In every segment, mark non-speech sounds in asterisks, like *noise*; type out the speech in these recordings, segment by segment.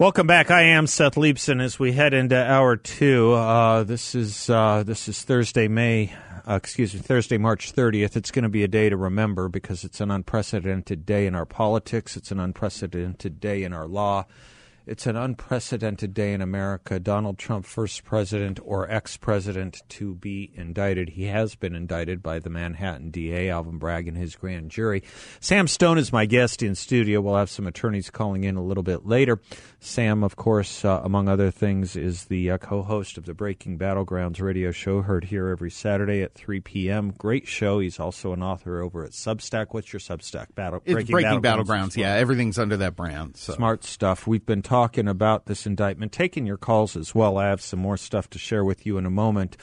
Welcome back. I am Seth Leibsohn as we head into hour two. Uh, this is uh, this is Thursday, May. Uh, excuse me, Thursday, March 30th. It's going to be a day to remember because it's an unprecedented day in our politics. It's an unprecedented day in our law. It's an unprecedented day in America. Donald Trump, first president or ex president to be indicted. He has been indicted by the Manhattan DA, Alvin Bragg, and his grand jury. Sam Stone is my guest in studio. We'll have some attorneys calling in a little bit later. Sam, of course, uh, among other things, is the uh, co host of the Breaking Battlegrounds radio show, heard here every Saturday at 3 p.m. Great show. He's also an author over at Substack. What's your Substack? Battle, it's Breaking, Breaking Battlegrounds. Battlegrounds yeah, everything's under that brand. So. Smart stuff. We've been talking about this indictment, taking your calls as well. I have some more stuff to share with you in a moment.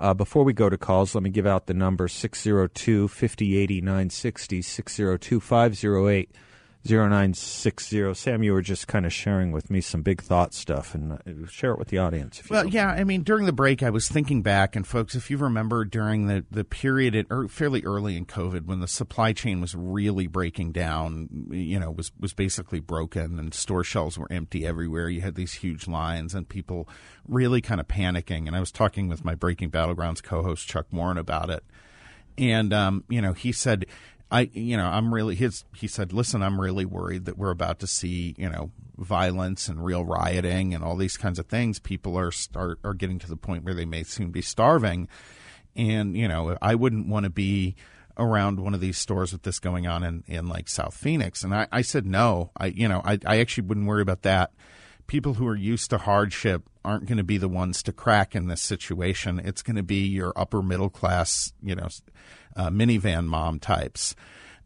Uh, before we go to calls, let me give out the number 602 5080 960 602 508 0960. Sam, you were just kind of sharing with me some big thought stuff, and uh, share it with the audience. well, yeah, I mean, during the break, I was thinking back, and folks, if you remember during the, the period, at, or fairly early in COVID, when the supply chain was really breaking down, you know, was, was basically broken, and store shelves were empty everywhere. You had these huge lines, and people really kind of panicking. And I was talking with my Breaking Battlegrounds co host, Chuck Warren, about it. And, um, you know, he said, I, you know, I'm really his. He said, "Listen, I'm really worried that we're about to see, you know, violence and real rioting and all these kinds of things. People are start are getting to the point where they may soon be starving, and you know, I wouldn't want to be." around one of these stores with this going on in, in like South Phoenix. And I, I said, no, I, you know, I, I actually wouldn't worry about that. People who are used to hardship aren't going to be the ones to crack in this situation. It's going to be your upper middle class, you know, uh, minivan mom types.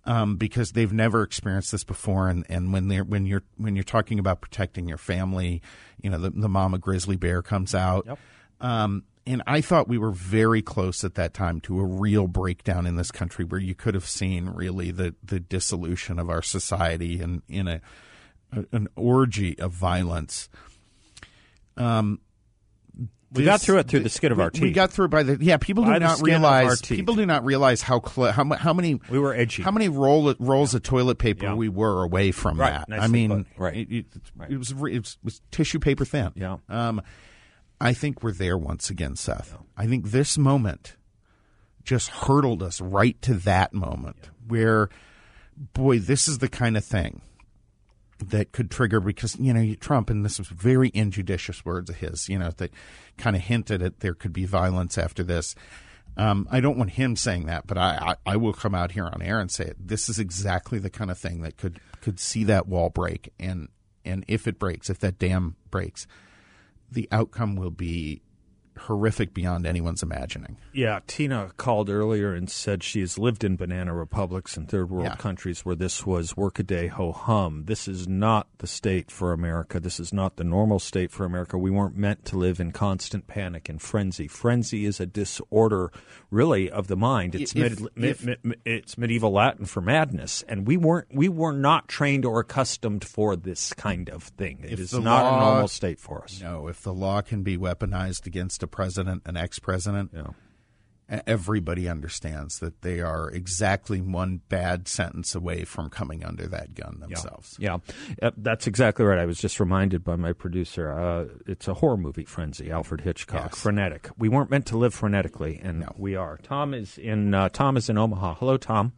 Um, because they've never experienced this before, and, and when they're when you're when you're talking about protecting your family, you know the, the mama grizzly bear comes out, yep. um, and I thought we were very close at that time to a real breakdown in this country, where you could have seen really the the dissolution of our society and in a, a an orgy of violence. Um, we this, got through it through the skin of our teeth. We got through it by the yeah. People do not realize. People do not realize how cl- how how many we were edgy. How many roll rolls yeah. of toilet paper yeah. we were away from right. that. Nicely I mean, put. right. It, it, right. it, was, it, was, it was tissue paper thin. Yeah. Um, I think we're there once again, Seth. Yeah. I think this moment just hurtled us right to that moment where, boy, this is the kind of thing that could trigger because you know Trump and this was very injudicious words of his you know that kind of hinted at there could be violence after this. Um, I don't want him saying that, but I, I, I, will come out here on air and say it. This is exactly the kind of thing that could could see that wall break, and and if it breaks, if that dam breaks, the outcome will be horrific beyond anyone's imagining. Yeah, Tina called earlier and said she has lived in banana republics and third world yeah. countries where this was workaday ho hum. This is not the state for America. This is not the normal state for America. We weren't meant to live in constant panic and frenzy. Frenzy is a disorder, really, of the mind. It's if, mid, if, it's medieval Latin for madness, and we weren't we were not trained or accustomed for this kind of thing. It is not law, a normal state for us. No, if the law can be weaponized against a president, an ex president, yeah. everybody understands that they are exactly one bad sentence away from coming under that gun themselves. Yeah, yeah. Uh, that's exactly right. I was just reminded by my producer. Uh, it's a horror movie, Frenzy, Alfred Hitchcock, yes. frenetic. We weren't meant to live frenetically, and no. we are. Tom is in. Uh, Tom is in Omaha. Hello, Tom.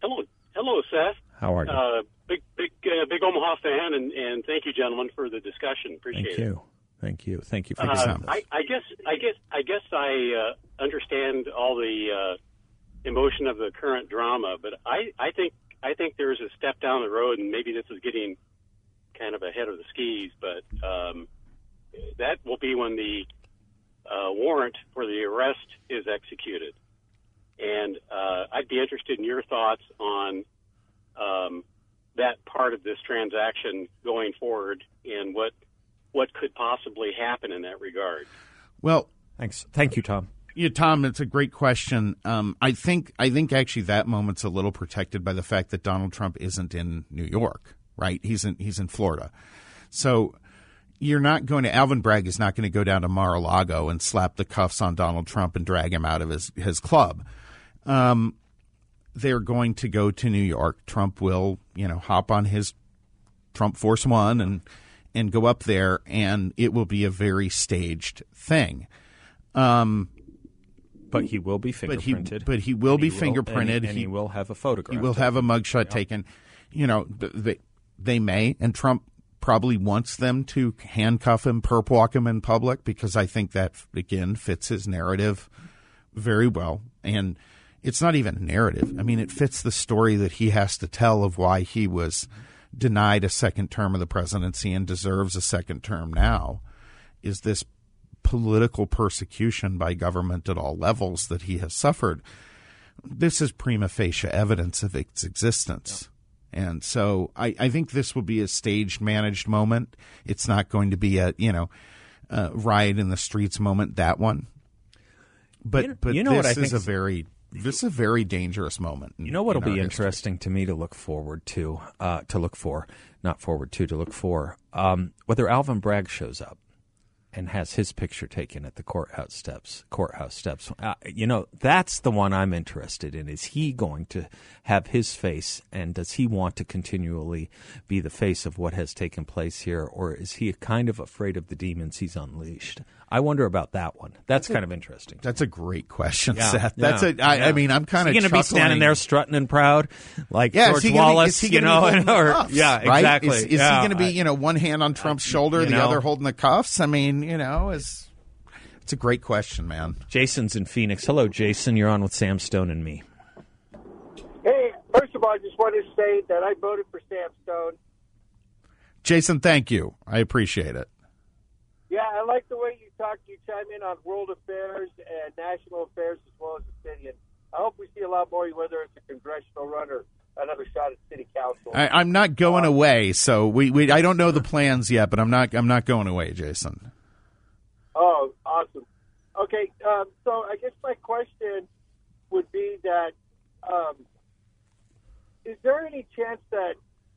Hello, hello, Seth. How are you? Uh, big, big, uh, big Omaha fan, and, and thank you, gentlemen, for the discussion. Appreciate it. thank you. Thank you. Thank you for uh, I, I guess I guess I guess I uh, understand all the uh, emotion of the current drama, but I, I think I think there's a step down the road, and maybe this is getting kind of ahead of the skis, but um, that will be when the uh, warrant for the arrest is executed, and uh, I'd be interested in your thoughts on um, that part of this transaction going forward and what what could possibly happen in that regard. Well, Thanks. Thank you, Tom. Yeah, Tom, it's a great question. Um, I think I think actually that moment's a little protected by the fact that Donald Trump isn't in New York, right? He's in he's in Florida, so you're not going to Alvin Bragg is not going to go down to Mar-a-Lago and slap the cuffs on Donald Trump and drag him out of his his club. Um, they're going to go to New York. Trump will, you know, hop on his Trump Force One and and go up there, and it will be a very staged thing. Um, But he will be but he fingerprinted. but he will be he fingerprinted. and, he, and he will have a photograph. he will have a mugshot taken. You know, they they may, and Trump probably wants them to handcuff him, perp walk him in public because I think that again fits his narrative very well. And it's not even a narrative. I mean, it fits the story that he has to tell of why he was denied a second term of the presidency and deserves a second term now. Is this political persecution by government at all levels that he has suffered? This is prima facie evidence of its existence. And so I, I think this will be a staged, managed moment. It's not going to be a, you know, uh, riot in the streets moment, that one. But You know- but you know this what I is think a very this is a very dangerous moment. in- You know what'll in be our history. interesting to me to look forward to, uh, to look for, not forward to, to look for, um, whether Alvin Bragg shows up and has his picture taken at the courthouse steps. Courthouse steps. Uh, you know, that's the one I'm interested in. Is he going to have his face, and does he want to continually be the face of what has taken place here, or is he kind of afraid of the demons he's unleashed? I wonder about that one. That's kind of interesting. That's a great question, Yeah, Seth. That's yeah, a. I, yeah. I mean, I'm kind of going to be standing there strutting and proud, like Yeah, George he gonna be- Wallace, you know, be *laughs* or cuffs, yeah, right? exactly. Is, is Yeah, he going to be, you know, one hand on Trump's shoulder, the know. other holding the cuffs? I mean, you know, is it's a great question, man. Jason's in Phoenix. Hello, Jason. You're on with Sam Stone and me. Hey, first of all, I just wanted to say that I voted for Sam Stone. Jason, thank you. I appreciate it. Yeah, I like the way you talk. You chime in on world affairs and national affairs as well as the city. And I hope we see a lot more, whether it's a congressional run or another shot at city council. I, I'm not going away, so we, we I don't know the plans yet, but I'm not I'm not going away, Jason. Oh, awesome. Okay, um, so I guess my question would be that um, is there any chance that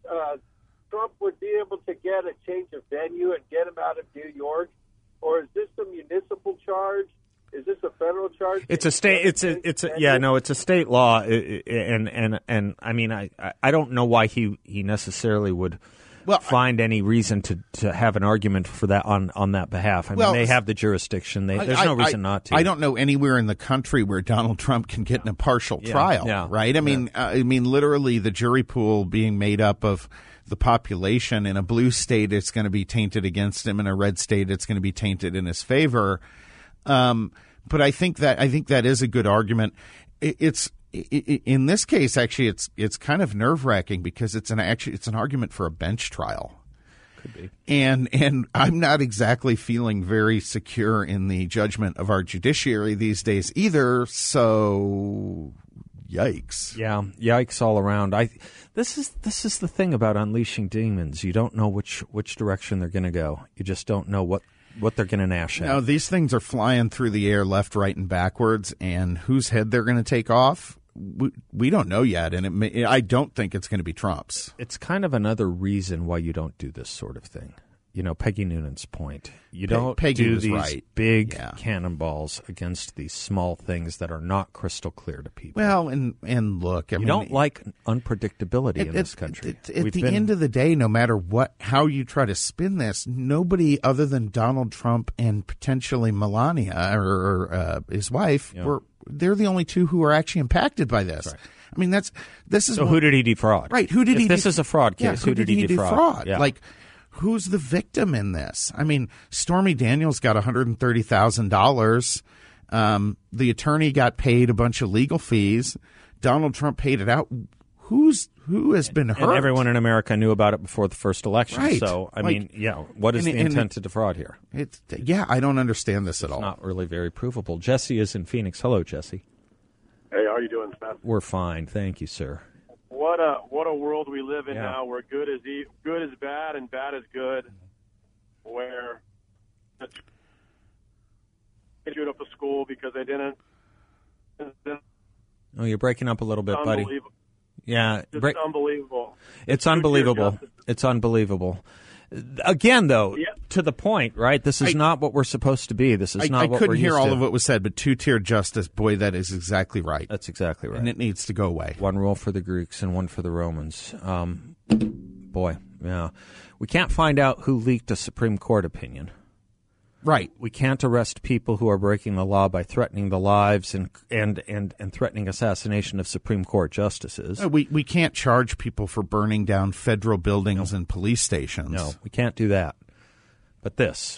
uh, Trump would be able to get a change of venue and get him out of New York, or is this a municipal charge? Is this a federal charge? It's a state. It's a. It's a. Yeah. No. It's a state law. I- I- And and and I mean, I I- I don't know why he he necessarily would. Well, find any reason to, to have an argument for that on, on that behalf. I mean, Well, they have the jurisdiction. They, there's I- no I- reason not to. I don't know anywhere in the country where Donald Trump can get in a partial Yeah, trial, yeah, right? I mean, uh, I mean, literally, the jury pool being made up of the population in a blue state, it's going to be tainted against him. In a red state, it's going to be tainted in his favor. Um, but I think that I think that is a good argument. It, it's i i in this case, actually, it's it's kind of nerve wracking because it's an actually it's an argument for a bench trial Could be. and and I'm not exactly feeling very secure in the judgment of our judiciary these days either. So, yikes! Yeah, yikes all around. I this is this is the thing about unleashing demons. You don't know which which direction they're going to go. You just don't know what what they're going to gnash at. Now these things are flying through the air, left, right, and backwards, and whose head they're going to take off, we, we don't know yet. And it may, I don't think it's going to be Trump's. it's kind of another reason why you don't do this sort of thing. You know, Peggy Noonan's point. You don't Peggy do these right. big Yeah. cannonballs against these small things that are not crystal clear to people. Well, and and look, I you mean, don't like unpredictability in this country. At, at the been- end of the day, no matter what, how you try to spin this, nobody other than Donald Trump and potentially Melania or, or uh, his wife Yeah. were they're the only two who are actually impacted by this. I mean, that's this is so what- who did he defraud? right? Who did if he? This def- is a fraud Yeah, case. who, did, he defraud? defraud? Yeah. Like, who's the victim in this? I mean, Stormy Daniels got one hundred and thirty thousand dollars. Um, the attorney got paid a bunch of legal fees. Donald Trump paid it out. Who's who has been hurt? and everyone in America knew about it before the first election. Right. So, I Like- mean, yeah, what is and- the intent to defraud here? It's yeah, I don't understand this at all. Not really very provable. Jesse is in Phoenix. Hello, Jesse. Hey, how are you doing, Seth? We're fine. Thank you, sir. What a what a world we live in Yeah. now, where good is e- good is bad and bad is good, where they shoot up a school because they didn't. Oh, you're breaking up a little bit, buddy. Yeah, It's break- unbelievable. It's Two-tier unbelievable. It's unbelievable. Again, though, Yeah. to the point, right? This is I- not what we're supposed to be. This is I, not I what couldn't we're hear all to. of what was said, but two tier justice, boy, that is exactly right. That's exactly right. And it needs to go away. one rule for the Greeks and one for the Romans. Um, boy, yeah. We can't find out who leaked a Supreme Court opinion. Right. We can't arrest people who are breaking the law by threatening the lives and and and, and threatening assassination of Supreme Court justices. Uh, We we can't charge people for burning down federal buildings and police stations. No, we can't do that. But this,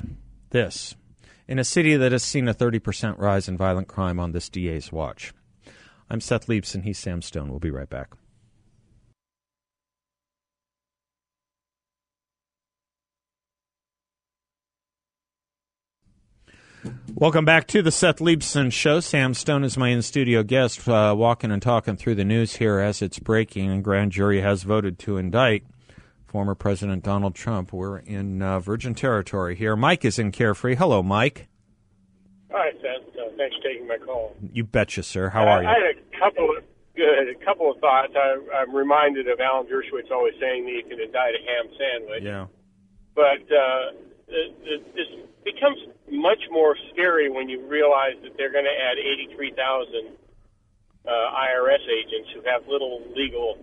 this, in a city that has seen a 30% rise in violent crime on this DA's watch. I'm Seth Leibsohn. He's Sam Stone. We'll be right back. Welcome back to the Seth Leibsohn Show. Sam Stone is my in studio guest, uh, walking and talking through the news here as it's breaking. And grand jury has voted to indict former President Donald Trump. We're in uh, Virgin territory here. Mike is in Carefree. Hello, Mike. Hi, Seth. Uh, thanks for taking my call. You betcha, sir. How are you? I had a couple of good, a couple of thoughts. I, I'm reminded of Alan Dershowitz always saying that you can indict a ham sandwich. Yeah. But uh, it, this becomes much more scary when you realize that they're going to add 83,000 uh, IRS agents who have little legal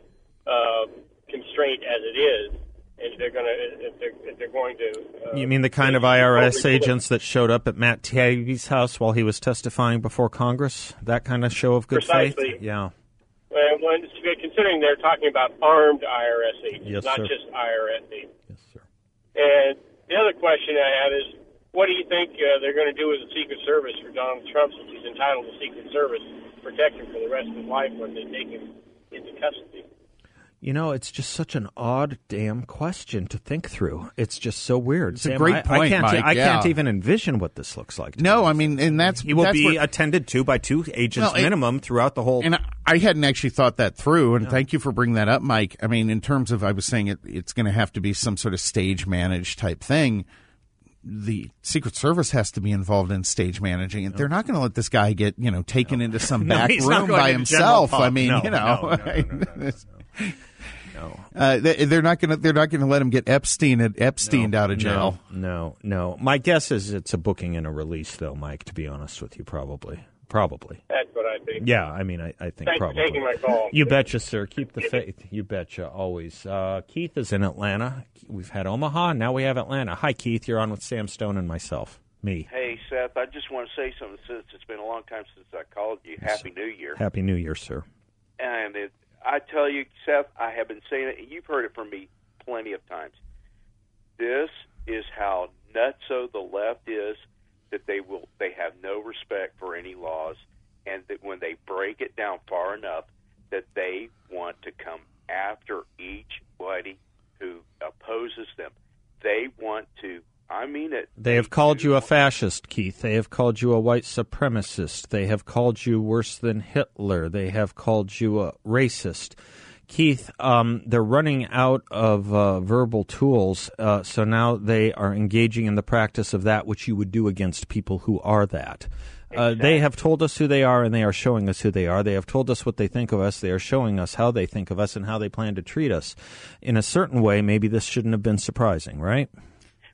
uh, constraint as it is, and they're going to if they're if they're going to. Uh, You mean the kind of IRS agents that showed up at Matt Taibbi's house while he was testifying before Congress? That kind of show of good Precisely. faith? Yeah. Well, considering they're talking about armed IRS agents, Yes, not sir. just IRS agents. Yes, sir. And the other question I had is, what do you think uh, they're going to do with the Secret Service for Donald Trump since he's entitled to Secret Service to protect him for the rest of his life when they take him into custody? You know, it's just such an odd damn question to think through. It's just so weird. It's a great I, I point, can't, Mike, I can't even envision what this looks like. No, be I mean, and that's He will that's be where- attended to by two agents Well, it- minimum throughout the whole. And I- I hadn't actually thought that through, and thank you for bringing that up, Mike. I mean, in terms of, I was saying it, it's going to have to be some sort of stage managed type thing. The Secret Service has to be involved in stage managing, and they're not going to let this guy get, you know, taken into some *laughs* back not room by himself. I mean, No, you know, no, no, no, no, no. *laughs* uh, they, they're not going to they're not going to let him get Epstein Epsteined out of jail. No, no, no. My guess is it's a booking and a release, though, Mike. To be honest with you, probably, probably. That's what I think. Yeah, I mean, I, I think Thanks probably. for taking my call. You betcha, sir. Keep the faith. You betcha, always. Uh, Keith is in Atlanta. We've had Omaha, now we have Atlanta. Hi, Keith. You're on with Sam Stone and myself. Me. Hey, Seth, I just want to say something since it's been a long time since I called you. Happy New Year. Happy New Year, sir. And it, I tell you, Seth, I have been saying it, and you've heard it from me plenty of times. This is how nutso the left is that they will they have no respect for any laws, and that when they break it down far enough, that they want to come after each buddy who opposes them. They want to. I mean it. They have called you a fascist, Keith. They have called you a white supremacist. They have called you worse than Hitler. They have called you a racist. Keith, um, they're running out of uh, verbal tools, uh, so now they are engaging in the practice of that which you would do against people who are that. Uh, they have told us who they are, and they are showing us who they are. They have told us what they think of us. They are showing us how they think of us and how they plan to treat us. In a certain way, maybe this shouldn't have been surprising, right?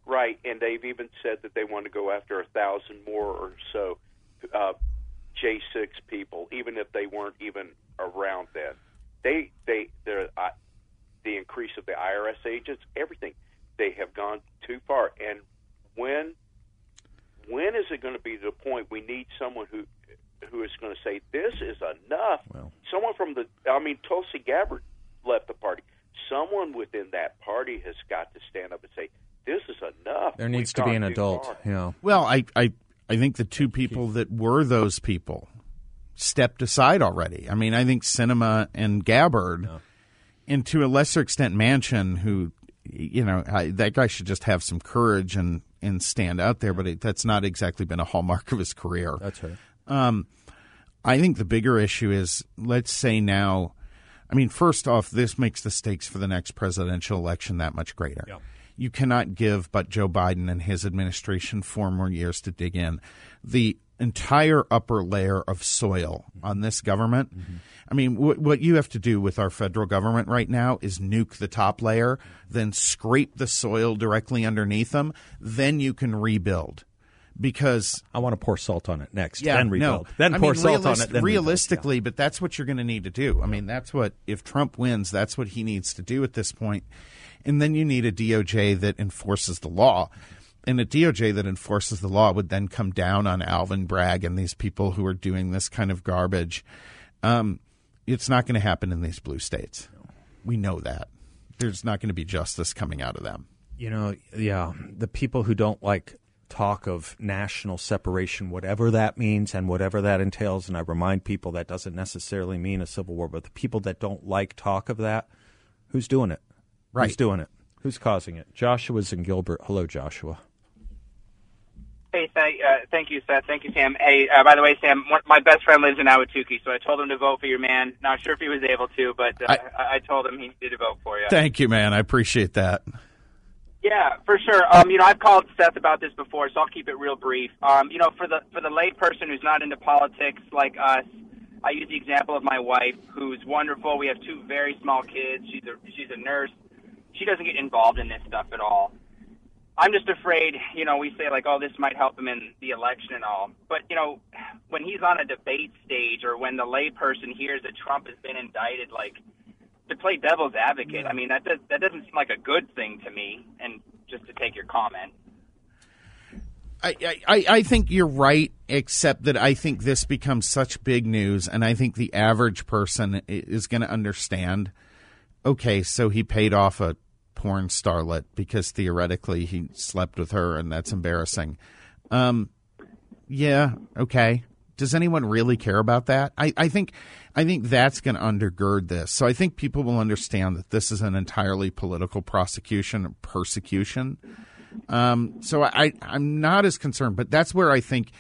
Right, and they've even said that they want to go after a thousand more or so uh, J6 people, even if they weren't even around then. They, they, they're, uh, the increase of the IRS agents, everything, they have gone too far. And when, when is it going to be to the point we need someone who, who is going to say this is enough? Well. Someone from the, I mean, Tulsi Gabbard left the party. Someone within that party has got to stand up and say, "This is enough." There needs We've to be an adult. far." Yeah. Well, I, I, I think the two people that were those people stepped aside already. I mean, I think Sinema and Gabbard, and to a lesser extent Manchin, who, you know, I, that guy should just have some courage and and stand out there. But it, that's not exactly been a hallmark of his career. That's right. Um, I think the bigger issue is, let's say now, I mean, first off, this makes the stakes for the next presidential election that much greater. Yeah. You cannot give but Joe Biden and his administration four more years to dig in. The entire upper layer of soil on this government. Mm-hmm. I mean, w- what you have to do with our federal government right now is nuke the top layer, then scrape the soil directly underneath them. Then you can rebuild. Because I want to pour salt on it next, yeah, then rebuild. no. Then I pour mean, salt on it. Then rebuild. realistically, but that's what you're going to need to do. I mean, that's what if Trump wins, that's what he needs to do at this point. And then you need a DOJ that enforces the law. And a DOJ that enforces the law would then come down on Alvin Bragg and these people who are doing this kind of garbage. Um, it's not going to happen in these blue states. We know that. There's not going to be justice coming out of them. You know, yeah, the people who don't like talk of national separation, whatever that means and whatever that entails, and I remind people that doesn't necessarily mean a civil war, but the people that don't like talk of that, who's doing it? Right. Who's doing it? Who's causing it? Joshua's in Gilbert. Hello, Joshua. Hey, th- uh, thank you, Seth. Thank you, Sam. Hey, uh, by the way, Sam, one, my best friend lives in Ahwatukee, so I told him to vote for your man. Not sure if he was able to, but uh, I, I told him he needed to vote for you. Thank you, man. I appreciate that. Yeah, for sure. Um, you know, I've called Seth about this before, so I'll keep it real brief. Um, you know, for the for the lay person who's not into politics like us, I use the example of my wife, who's wonderful. We have two very small kids. She's a she's a nurse. She doesn't get involved in this stuff at all. I'm just afraid, you know, we say like, oh, this might help him in the election and all. But, you know, when he's on a debate stage or when the layperson hears that Trump has been indicted, like, to play devil's advocate, I mean, that does, that doesn't seem like a good thing to me. And just to take your comment. I, I, I think you're right, except that I think this becomes such big news, and I think the average person is going to understand. Okay, so he paid off a porn starlet because theoretically he slept with her, and that's embarrassing. Um, yeah, okay. Does anyone really care about that? I, I think I think that's going to undergird this. So I think people will understand that this is an entirely political prosecution or persecution. Um, so I, I'm not as concerned, but that's where I think,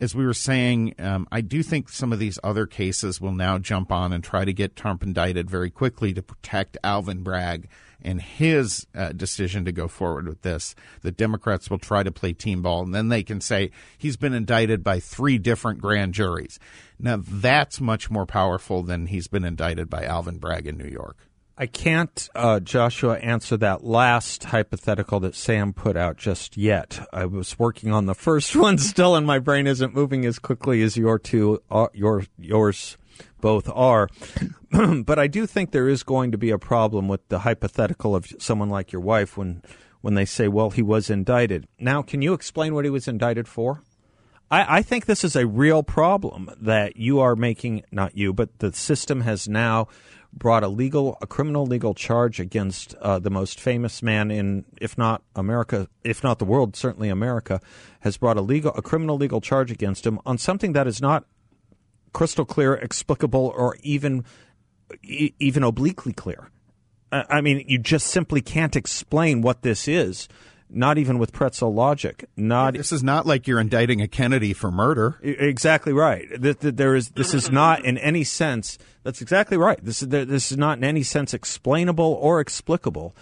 as we were saying, um, I do think some of these other cases will now jump on and try to get Trump indicted very quickly to protect Alvin Bragg and his uh, decision to go forward with this. The Democrats will try to play team ball, and then they can say he's been indicted by three different grand juries. Now that's much more powerful than he's been indicted by Alvin Bragg in New York. I can't, uh, Joshua, answer that last hypothetical that Sam put out just yet. I was working on the first *laughs* one still, and my brain isn't moving as quickly as your two, uh, your yours both are. *clears throat* but I do think there is going to be a problem with the hypothetical of someone like your wife when when they say, "Well, he was indicted." Now, can you explain what he was indicted for? I, I think this is a real problem that you are making, not you, but the system has now brought a legal, a criminal legal charge against uh, the most famous man in, if not America, if not the world, certainly America, has brought a legal, a criminal legal charge against him on something that is not crystal clear, explicable, or even e- even obliquely clear. I mean, you just simply can't explain what this is. Not even with pretzel logic. Not This is not like you're indicting a Kennedy for murder. Exactly right. Th- th- There is. This is not in any sense. That's exactly right. This is. This is not in any sense explainable or explicable.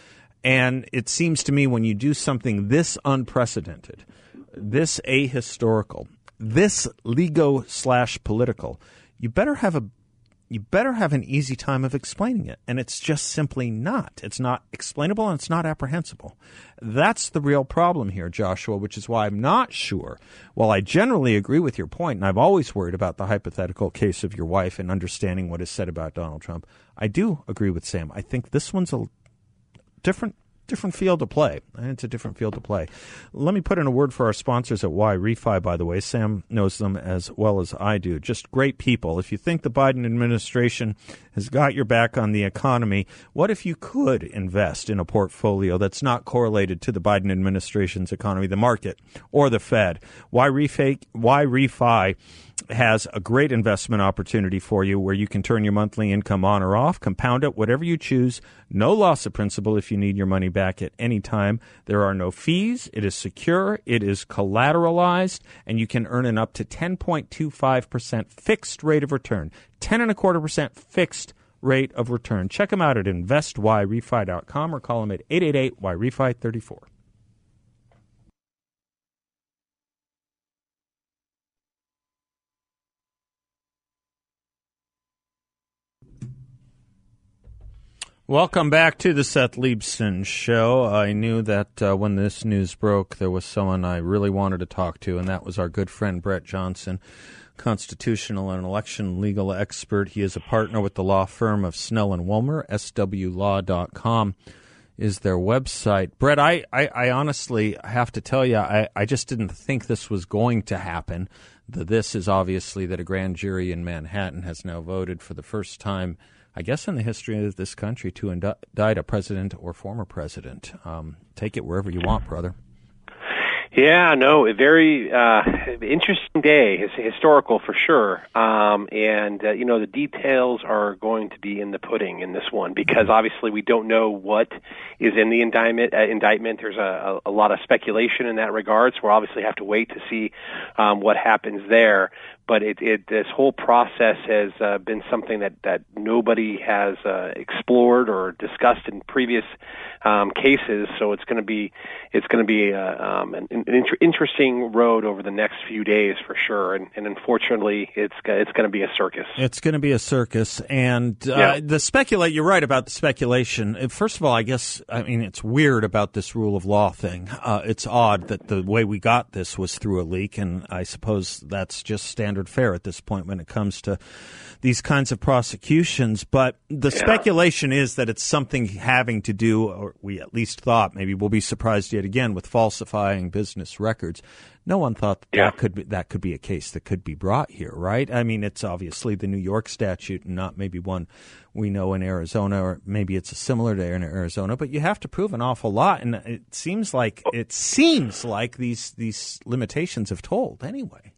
And it seems to me when you do something this unprecedented, this ahistorical, this lego slash political, you better have a. You better have an easy time of explaining it. And it's just simply not. It's not explainable and it's not apprehensible. That's the real problem here, Joshua, which is why I'm not sure. While I generally agree with your point, and I've always worried about the hypothetical case of your wife and understanding what is said about Donald Trump, I do agree with Sam. I think this one's a different different field to play. It's a different field to play. Let me put in a word for our sponsors at Yrefy, by the way. Sam knows them as well as I do. Just great people. If you think the Biden administration has got your back on the economy, what if you could invest in a portfolio that's not correlated to the Biden administration's economy, the market, or the Fed? Yrefy, y Refi has a great investment opportunity for you where you can turn your monthly income on or off, compound it, whatever you choose. No loss of principal if you need your money back at any time. There are no fees. It is secure. It is collateralized, and you can earn an up to 10.25% fixed rate of return. 10 and a quarter percent fixed rate of return. Check them out at investyrefy.com or call them at 888-YREFY34. Welcome back to the Seth Leibsohn Show. I knew that uh, when this news broke, there was someone I really wanted to talk to, and that was our good friend Brett Johnson, constitutional and election legal expert. He is a partner with the law firm of Snell and Wilmer. SWLaw.com is their website. Brett, I, I, I honestly have to tell you, I, I just didn't think this was going to happen. The this is obviously that a grand jury in Manhattan has now voted for the first time I guess, in the history of this country to indict a president or former president. Um, take it wherever you want, brother. Yeah, no, a very uh, interesting day. It's historical for sure, um, and uh, you know the details are going to be in the pudding in this one because obviously we don't know what is in the indictment. Uh, indictment. There's a, a, a lot of speculation in that regard, so we'll obviously have to wait to see um, what happens there but it, it this whole process has uh, been something that that nobody has uh, explored or discussed in previous um, cases. So it's going to be it's going to be uh, um, an, an inter- interesting road over the next few days for sure. And, and unfortunately, it's it's going to be a circus. It's going to be a circus, and uh, yeah. the speculate. You're right about the speculation. Uh, first of all, I guess I mean it's weird about this rule of law thing. Uh, it's odd that the way we got this was through a leak, and I suppose that's just standard fare at this point when it comes to these kinds of prosecutions. But the yeah. speculation is that it's something having to do, or we at least thought, maybe we'll be surprised yet again, with falsifying business records. No one thought that, yeah. that could be, that could be a case that could be brought here, right? I mean, it's obviously the New York statute, and not maybe one we know in Arizona, or maybe it's a similar to in Arizona. But you have to prove an awful lot, and it seems like it seems like these these limitations have told anyway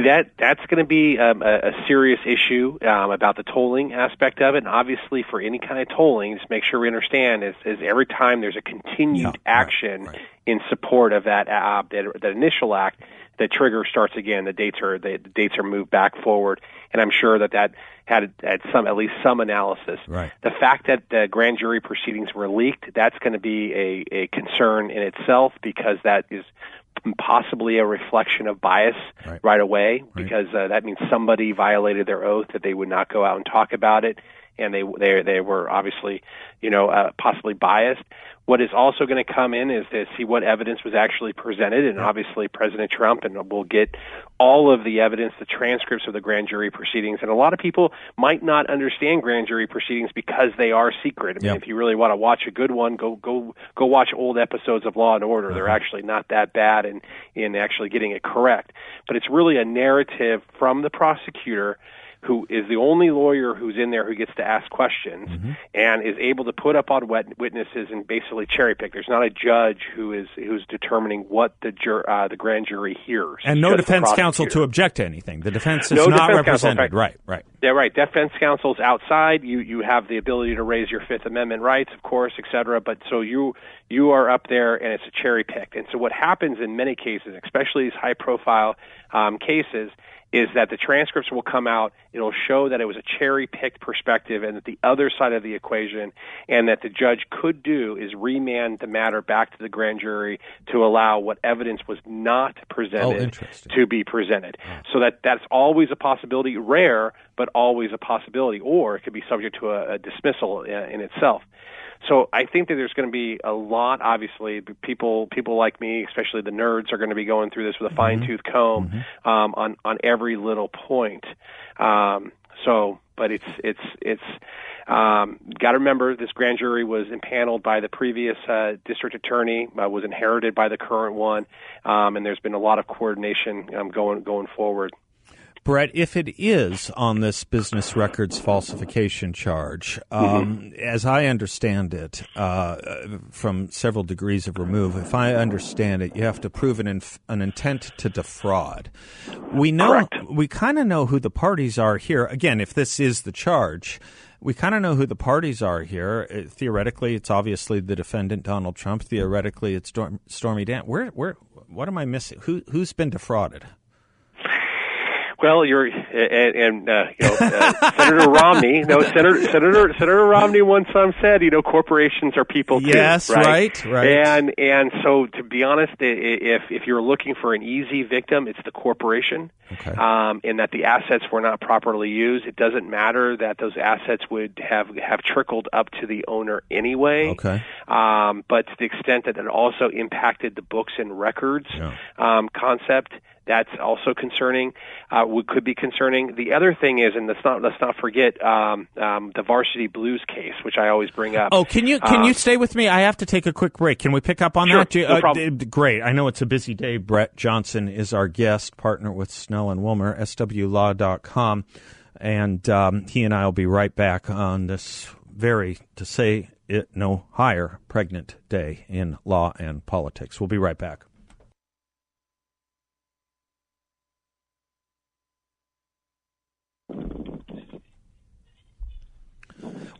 that that's going to be um, a, a serious issue um, about the tolling aspect of it. And obviously, for any kind of tolling, just make sure we understand is, is every time there's a continued yeah, action right, right. in support of that uh, that, that initial act, the trigger starts again. The dates are the, the dates are moved back forward, and I'm sure that that had had some at least some analysis. Right. The fact that the grand jury proceedings were leaked, that's going to be a, a concern in itself because that is possibly a reflection of bias right, right away right. because uh, that means somebody violated their oath that they would not go out and talk about it and they they they were obviously you know uh, possibly biased what is also going to come in is to see what evidence was actually presented, and obviously President Trump, and we'll get all of the evidence, the transcripts of the grand jury proceedings. And a lot of people might not understand grand jury proceedings because they are secret. I mean, yep. if you really want to watch a good one, go go go watch old episodes of Law and Order. Uh-huh. They're actually not that bad in in actually getting it correct. But it's really a narrative from the prosecutor who is the only lawyer who's in there who gets to ask questions mm-hmm. and is able to put up on wet witnesses and basically cherry pick. There's not a judge who is who's determining what the jur- uh, the grand jury hears, and no defense counsel to object to anything. The defense is no not represented. Counsel, right, right. Yeah, right. Defense counsel's outside. You you have the ability to raise your Fifth Amendment rights, of course, et cetera. But so you you are up there, and it's a cherry picked. And so what happens in many cases, especially these high profile um, cases, is that the transcripts will come out. It'll show that it was a cherry picked perspective and that the other side of the equation, and that the judge could do is remand the matter back to the grand jury to allow what evidence was not presented oh, to be presented. So that that's always a possibility, rare, but always a possibility, or it could be subject to a, a dismissal in, in itself. So I think that there's going to be a lot. Obviously, people people like me, especially the nerds, are going to be going through this with a fine tooth mm-hmm. comb mm-hmm. um, on on every little point. Um, so, but it's it's it's um, got to remember this grand jury was impaneled by the previous uh, district attorney, uh, was inherited by the current one, um, and there's been a lot of coordination um, going going forward. Brett, if it is on this business records falsification charge, um, mm-hmm. as I understand it, uh, from several degrees of remove, if I understand it, you have to prove an, inf- an intent to defraud. We know, Correct. we kind of know who the parties are here. Again, if this is the charge, we kind of know who the parties are here. Uh, theoretically, it's obviously the defendant, Donald Trump. Theoretically, it's Stormy Dan. Where, where, what am I missing? Who, who's been defrauded? Well, you're and, and uh, you know uh, Senator Romney. No, Senator Senator Senator Romney once um, said, you know, corporations are people too. Yes, right, right, right. And and so to be honest, if if you're looking for an easy victim, it's the corporation. Okay. Um, and that the assets were not properly used. It doesn't matter that those assets would have have trickled up to the owner anyway. Okay. Um, but to the extent that it also impacted the books and records Yeah. um, concept. That's also concerning. Uh, would could be concerning. The other thing is, and let's not let's not forget um, um, the Varsity Blues case, which I always bring up. Oh, can you can Um, you stay with me? I have to take a quick break. Can we pick up on Sure, that? You- no uh, problem. great. I know it's a busy day. Brett Johnson is our guest, partner with Snell and Wilmer, swlaw.com. And um, he and I will be right back on this very, to say it no higher, pregnant day in law and politics. We'll be right back.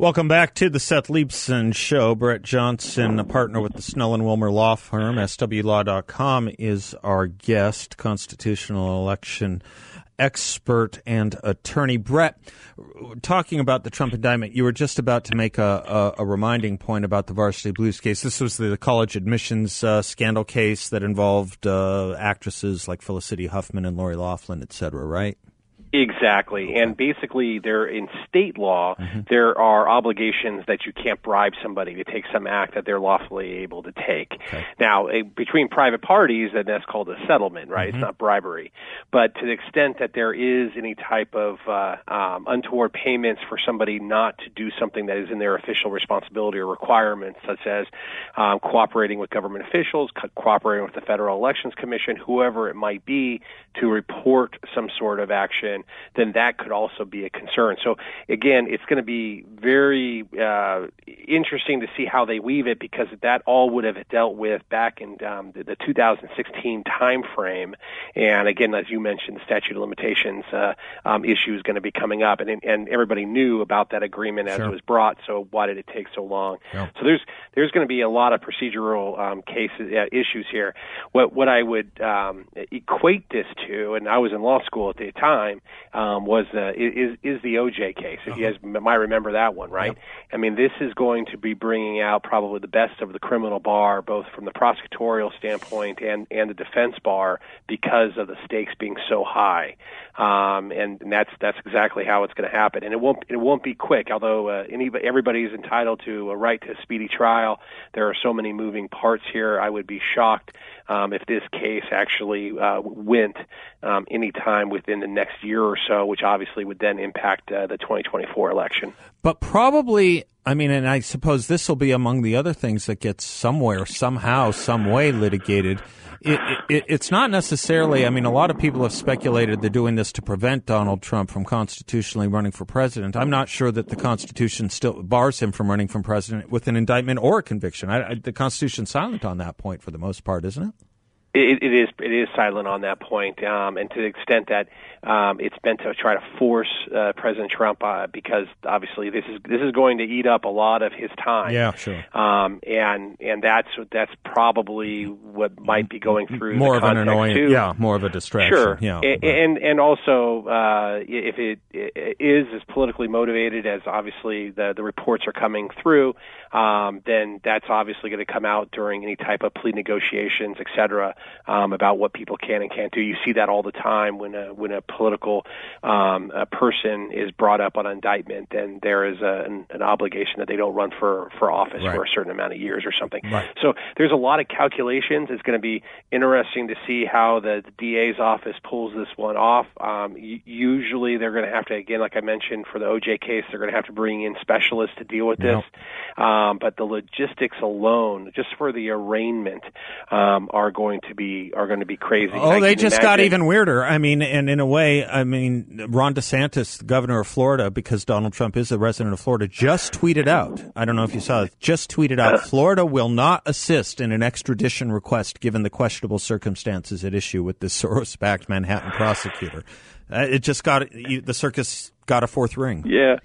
Welcome back to the Seth Leibsohn Show. Brett Johnson, a partner with the Snell and Wilmer Law Firm, swlaw.com, is our guest, constitutional election expert and attorney. Brett, talking about the Trump indictment, you were just about to make a, a, a reminding point about the Varsity Blues case. This was the college admissions uh, scandal case that involved uh, actresses like Felicity Huffman and Lori Loughlin, et cetera, right? Exactly. And basically, there in state law, Mm-hmm. there are obligations that you can't bribe somebody to take some act that they're lawfully able to take. Now, a, between private parties, then that's called a settlement, right? Mm-hmm. It's not bribery. But to the extent that there is any type of uh, um, untoward payments for somebody not to do something that is in their official responsibility or requirements, such as um, cooperating with government officials, co- cooperating with the Federal Elections Commission, whoever it might be, to report some sort of action, then that could also be a concern. So again, it's going to be very uh, interesting to see how they weave it because that all would have dealt with back in um, the, the 2016 time frame. And again, as you mentioned, the statute of limitations uh, um, issue is going to be coming up, and and everybody knew about that agreement as Sure. it was brought. So why did it take so long? Yeah. So there's there's going to be a lot of procedural um, cases uh, issues here. What what I would um, equate this to, and I was in law school at the time, um, was uh, is is the OJ case. If you guys might remember that one, right? I mean, this is going to be bringing out probably the best of the criminal bar, both from the prosecutorial standpoint and and the defense bar, because of the stakes being so high. Um, and, and that's that's exactly how it's going to happen. And it won't it won't be quick. Although uh, any everybody is entitled to a right to a speedy trial, there are so many moving parts here. I would be shocked um, if this case actually uh, went um, any time within the next year or so, which obviously would then impact uh, the 2024 election. But probably, I mean, and I suppose this will be among the other things that gets somewhere, somehow, some way litigated. It, it, it's not necessarily, I mean, a lot of people have speculated they're doing this to prevent Donald Trump from constitutionally running for president. I'm not sure that the Constitution still bars him from running for president with an indictment or a conviction. I, I, the Constitution's silent on that point for the most part, isn't it? It, it is it is silent on that point, um, and to the extent that um, it's meant to try to force uh, President Trump, uh, because obviously this is this is going to eat up a lot of his time. Yeah, sure. Um, and and that's that's probably what might be going through More of an annoyance, too. yeah, more of a distraction. Sure. Yeah, A- and and also uh, if it i- is as politically motivated as obviously the the reports are coming through, um, then that's obviously going to come out during any type of plea negotiations, et cetera, um, about what people can and can't do. You see that all the time when a when a political um, a person is brought up on indictment, then there is a, an, an obligation that they don't run for for office Right. for a certain amount of years or something. Right. So there's a lot of calculations. It's going to be interesting to see how the, the DA's office pulls this one off. Um, usually, they're going to have to, again, like I mentioned, for the OJ case, they're going to have to bring in specialists to deal with this. Um, but the logistics alone, just for the arraignment, um, are going to be are going to be crazy. Oh, they just got even weirder. I mean, and in a way, I mean, Ron DeSantis, governor of Florida, because Donald Trump is a resident of Florida, just tweeted out. I don't know if you saw it. Just tweeted out: Florida will not assist in an extradition request given the questionable circumstances at issue with this Soros-backed Manhattan prosecutor. Uh, it just got the circus got a fourth ring. Yeah.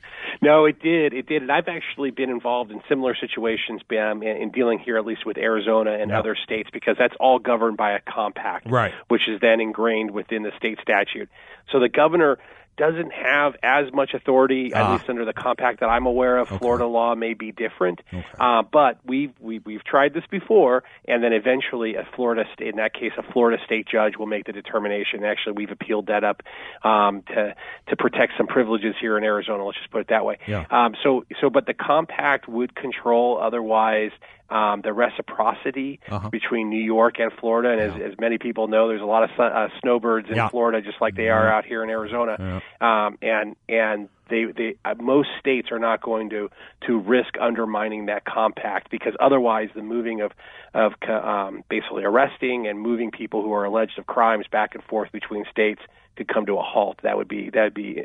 No, it did. It did. And I've actually been involved in similar situations Bam, in dealing here, at least with Arizona and yeah. other states, because that's all governed by a compact, right. which is then ingrained within the state statute. So the governor doesn't have as much authority, at ah. least under the compact that I'm aware of. Okay. Florida law may be different, okay. uh, but we've we, we've tried this before, and then eventually a Florida state, in that case, a Florida state judge will make the determination. Actually, we've appealed that up um, to to protect some privileges here in Arizona. Let's just put it that way. Yeah. Um, so so, but the compact would control otherwise um, the reciprocity uh-huh. between New York and Florida. And yeah. as, as many people know, there's a lot of sun, uh, snowbirds in yeah. Florida, just like they are out here in Arizona. Um, and and they, they uh, most states are not going to to risk undermining that compact because otherwise the moving of of um, basically arresting and moving people who are alleged of crimes back and forth between states could come to a halt. That would be that would be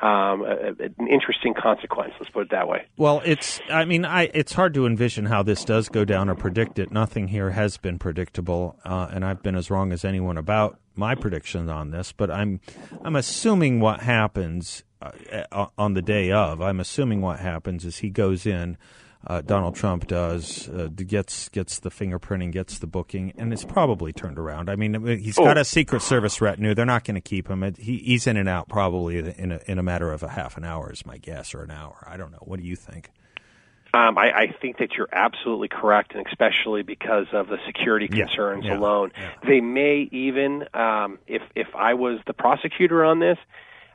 um, a, an interesting consequence. Let's put it that way. Well, it's I mean I it's hard to envision how this does go down or predict it. Nothing here has been predictable, uh, and I've been as wrong as anyone about my predictions on this. But I'm I'm assuming what happens uh, on the day of. I'm assuming what happens is he goes in uh, Donald Trump does, uh, gets gets the fingerprinting, gets the booking, and it's probably turned around. I mean, he's got oh. a Secret Service retinue. They're not going to keep him. He, he's in and out probably in a, in a matter of a half an hour, is my guess, or an hour. I don't know. What do you think? Um, I, I think that you're absolutely correct, and especially because of the security concerns yeah, yeah, alone. Yeah. They may even, um, if if I was the prosecutor on this,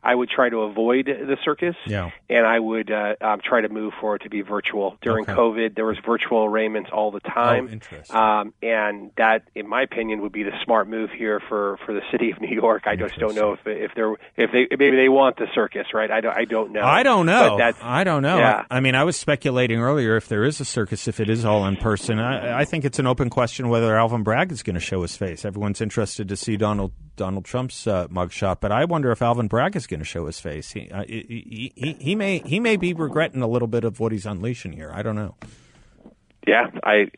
I would try to avoid the circus, yeah. and I would uh, um, try to move for it to be virtual. During okay. COVID, there was virtual arraignments all the time, oh, interesting. Um, and that, in my opinion, would be the smart move here for, for the city of New York. I just don't know if if they're if they maybe they want the circus, right? I don't I don't know. I don't know. I don't know. Yeah. I mean, I was speculating earlier if there is a circus, if it is all in person. I, I think it's an open question whether Alvin Bragg is going to show his face. Everyone's interested to see Donald Donald Trump's uh, mugshot, but I wonder if Alvin Bragg is going to show his face. He, uh, he, he, he may he may be regretting a little bit of what he's unleashing here. I don't know. Yeah, I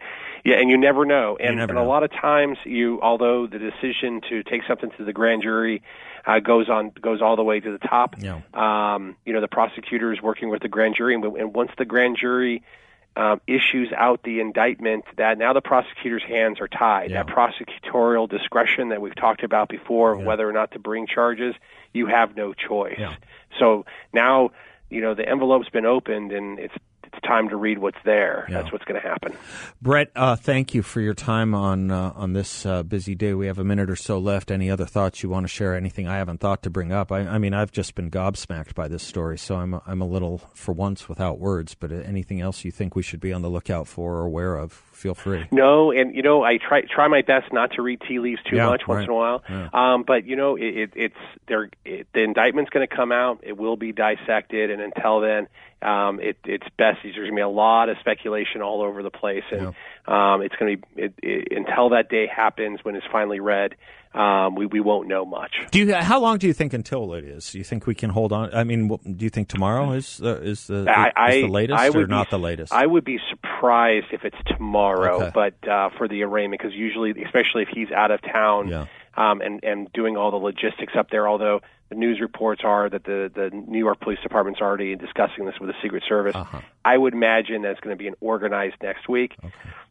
yeah, and you never know. And, never and know. a lot of times, you although the decision to take something to the grand jury uh, goes on goes all the way to the top. Yeah. Um, you know, the prosecutor is working with the grand jury, and, and once the grand jury um, issues out the indictment, that now the prosecutor's hands are tied. Yeah. That prosecutorial discretion that we've talked about before of Yeah. whether or not to bring charges, you have no choice. Yeah. So now, you know, the envelope's been opened, and it's it's time to read what's there. Yeah. That's what's going to happen. Brett, uh, thank you for your time on uh, on this uh, busy day. We have a minute or so left. Any other thoughts you want to share? Anything I haven't thought to bring up? I, I mean, I've just been gobsmacked by this story, so I'm I'm a little, for once, without words. But anything else you think we should be on the lookout for or aware of? Feel free. No, and you know, I try try my best not to read tea leaves too Yeah, much once right. in a while. Yeah. Um, but you know, it, it, it's there. It, the indictment's going to come out. It will be dissected, and until then, um, it, it's best. There's going to be a lot of speculation all over the place, and um, it's going to be it, it, until that day happens when it's finally read. Um, we we won't know much. Do you? How long do you think until it is? Do you think we can hold on? I mean, do you think tomorrow is uh, is the I, is the latest I would or not be, the latest? I would be surprised if it's tomorrow, Okay. but uh, for the arraignment, because usually, especially if he's out of town Yeah. um, and and doing all the logistics up there, although the news reports are that the the New York Police Department's already discussing this with the Secret Service. Uh-huh. I would imagine that's going to be an organized next week.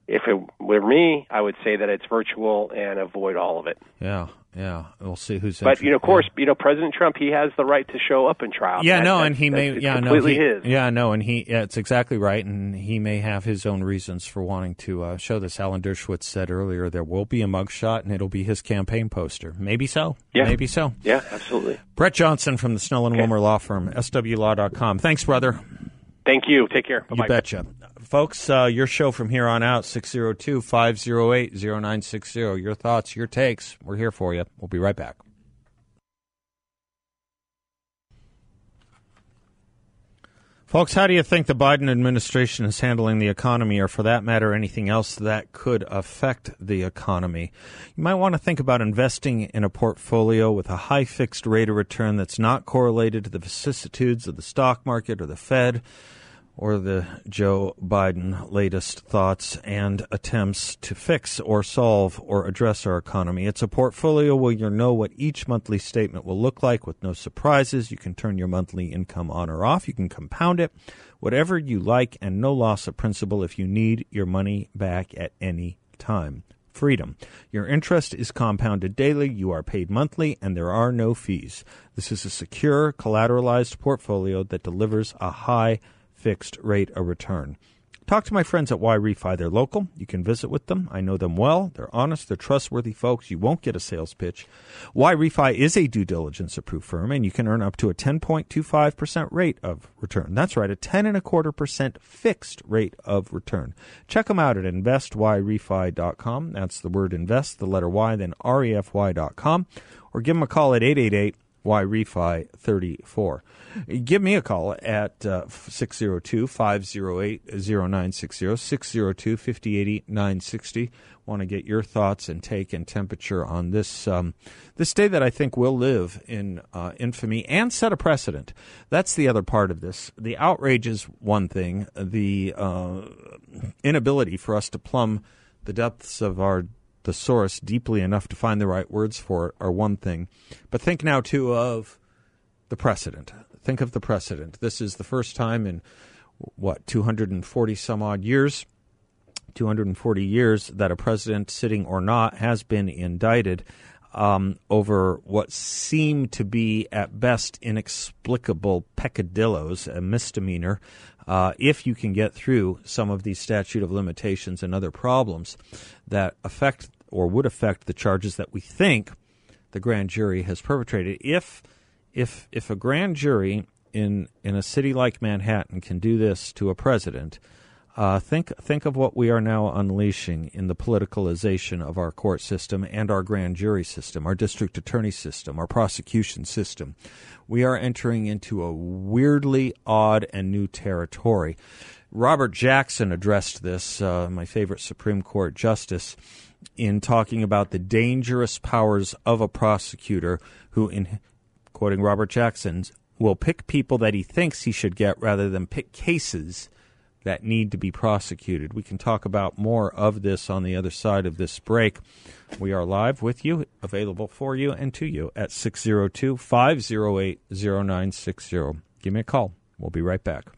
If it were me, I would say that it's virtual and avoid all of it. Yeah, yeah. We'll see who's. But you know, of yeah. course, you know, President Trump he has the right to show up in trial. Yeah, That- no, that's- and he may. that's- it's Yeah, no, completely he, his. Yeah, no, and he. Yeah, it's exactly right, and he may have his own reasons for wanting to uh, show this. Alan Dershowitz said earlier there will be a mugshot, and it'll be his campaign poster. Maybe so. Yeah. maybe so. Yeah, absolutely. Brett Johnson from the Snell and Wilmer Law Firm, swlaw.com. Thanks, brother. Thank you. Take care. Bye-bye. You betcha. Folks, uh, your show from here on out, 602 508 0960. Your thoughts, your takes. We're here for you. We'll be right back. Folks, how do you think the Biden administration is handling the economy, or for that matter, anything else that could affect the economy? You might want to think about investing in a portfolio with a high fixed rate of return that's not correlated to the vicissitudes of the stock market or the Fed or the Joe Biden latest thoughts and attempts to fix or solve or address our economy. It's a portfolio where you'll know what each monthly statement will look like with no surprises. You can turn your monthly income on or off. You can compound it, whatever you like, and no loss of principal if you need your money back at any time freedom. Your interest is compounded daily, you are paid monthly, and there are no fees. This is a secure, collateralized portfolio that delivers a high fixed rate of return. Talk to my friends at Yrefy. They're local. You can visit with them. I know them well. They're honest. They're trustworthy folks. You won't get a sales pitch. Yrefy is a due diligence approved firm, and you can earn up to a 10.25% rate of return. That's right, a 10 and a quarter percent fixed rate of return. Check them out at investyrefy.com. That's the word invest, the letter Y, then refy.com, or give them a call at 888 YRefy 34. Give me a call at uh, 602 508 0960, 602 5080 960. Want to get your thoughts and take and temperature on this um, this day that I think will live in uh, infamy and set a precedent. That's the other part of this. The outrage is one thing, the uh, inability for us to plumb the depths of our thesaurus deeply enough to find the right words for it are one thing. But think now, too, of the precedent. Think of the precedent. This is the first time in, what, 240 some odd years, 240 years, that a president, sitting or not, has been indicted. Um, over what seem to be at best inexplicable peccadillos, a misdemeanor, uh, if you can get through some of these statute of limitations and other problems that affect or would affect the charges that we think the grand jury has perpetrated. If if if a grand jury in in a city like Manhattan can do this to a president, uh, think think of what we are now unleashing in the politicalization of our court system and our grand jury system, our district attorney system, our prosecution system. We are entering into a weirdly odd and new territory. Robert Jackson addressed this, uh, my favorite Supreme Court justice, in talking about the dangerous powers of a prosecutor who, in quoting Robert Jackson, will pick people that he thinks he should get rather than pick cases that need to be prosecuted. We can talk about more of this on the other side of this break. We are live with you, available for you and to you at 602 508 0960. Give me a call. We'll be right back.